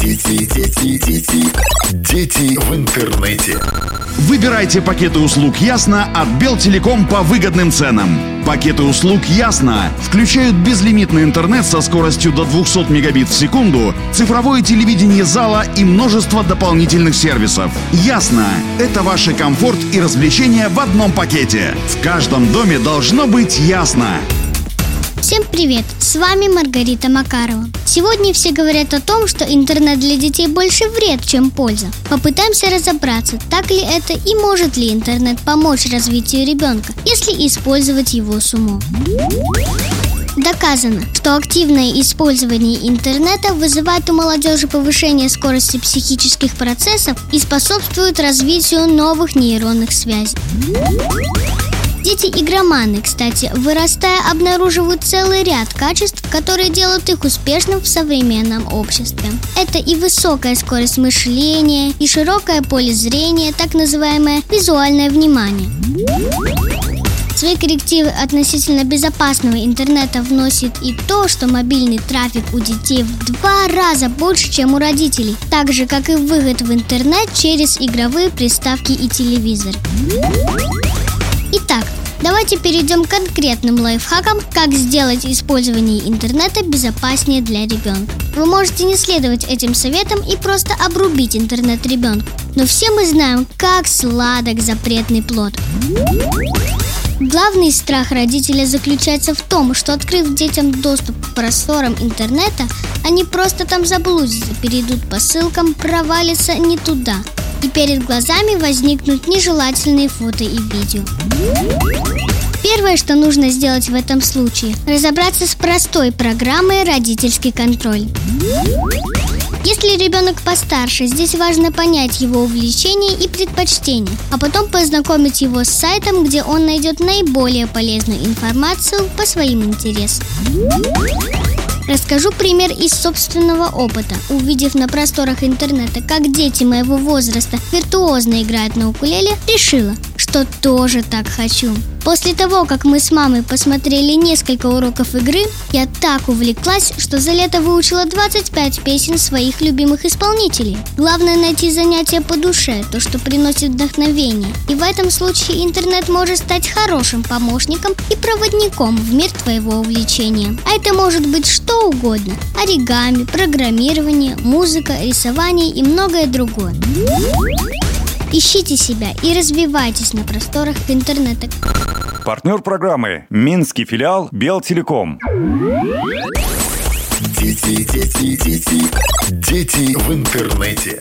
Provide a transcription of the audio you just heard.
Дети, дети, дети, дети в интернете. Выбирайте пакеты услуг Ясно от Белтелеком по выгодным ценам. Пакеты услуг Ясно включают безлимитный интернет со скоростью до 200 мегабит в секунду, цифровое телевидение зала и множество дополнительных сервисов. Ясно – это ваш комфорт и развлечения в одном пакете. В каждом доме должно быть ясно. Всем привет! С вами Маргарита Макарова. Сегодня все говорят о том, что интернет для детей больше вред, чем польза. Попытаемся разобраться, так ли это и может ли интернет помочь развитию ребенка, если использовать его с умом. Доказано, что активное использование интернета вызывает у молодежи повышение скорости психических процессов и способствует развитию новых нейронных связей. Дети-игроманы, кстати, вырастая, обнаруживают целый ряд качеств, которые делают их успешным в современном обществе. Это и высокая скорость мышления, и широкое поле зрения, так называемое визуальное внимание. Свои коррективы относительно безопасного интернета вносит и то, что мобильный трафик у детей в два раза больше, чем у родителей, так же, как и выход в интернет через игровые приставки и телевизор. Итак, давайте перейдем к конкретным лайфхакам, как сделать использование интернета безопаснее для ребенка. Вы можете не следовать этим советам и просто обрубить интернет ребенку. Но все мы знаем, как сладок запретный плод. Главный страх родителя заключается в том, что открыв детям доступ к просторам интернета, они просто там заблудятся, перейдут по ссылкам, провалятся не туда – и перед глазами возникнут нежелательные фото и видео. Первое, что нужно сделать в этом случае, разобраться с простой программой «Родительский контроль». Если ребенок постарше, здесь важно понять его увлечения и предпочтения, а потом познакомить его с сайтом, где он найдет наиболее полезную информацию по своим интересам. Расскажу пример из собственного опыта. Увидев на просторах интернета, как дети моего возраста виртуозно играют на укулеле, решила, что тоже так хочу. После того, как мы с мамой посмотрели несколько уроков игры, я так увлеклась, что за лето выучила 25 песен своих любимых исполнителей. Главное найти занятие по душе, то, что приносит вдохновение. И в этом случае интернет может стать хорошим помощником и проводником в мир твоего увлечения. А это может быть что угодно. Оригами, программирование, музыка, рисование и многое другое. Ищите себя и развивайтесь на просторах интернета. Партнер программы Минский филиал Белтелеком. Дети, дети, дети, дети в интернете.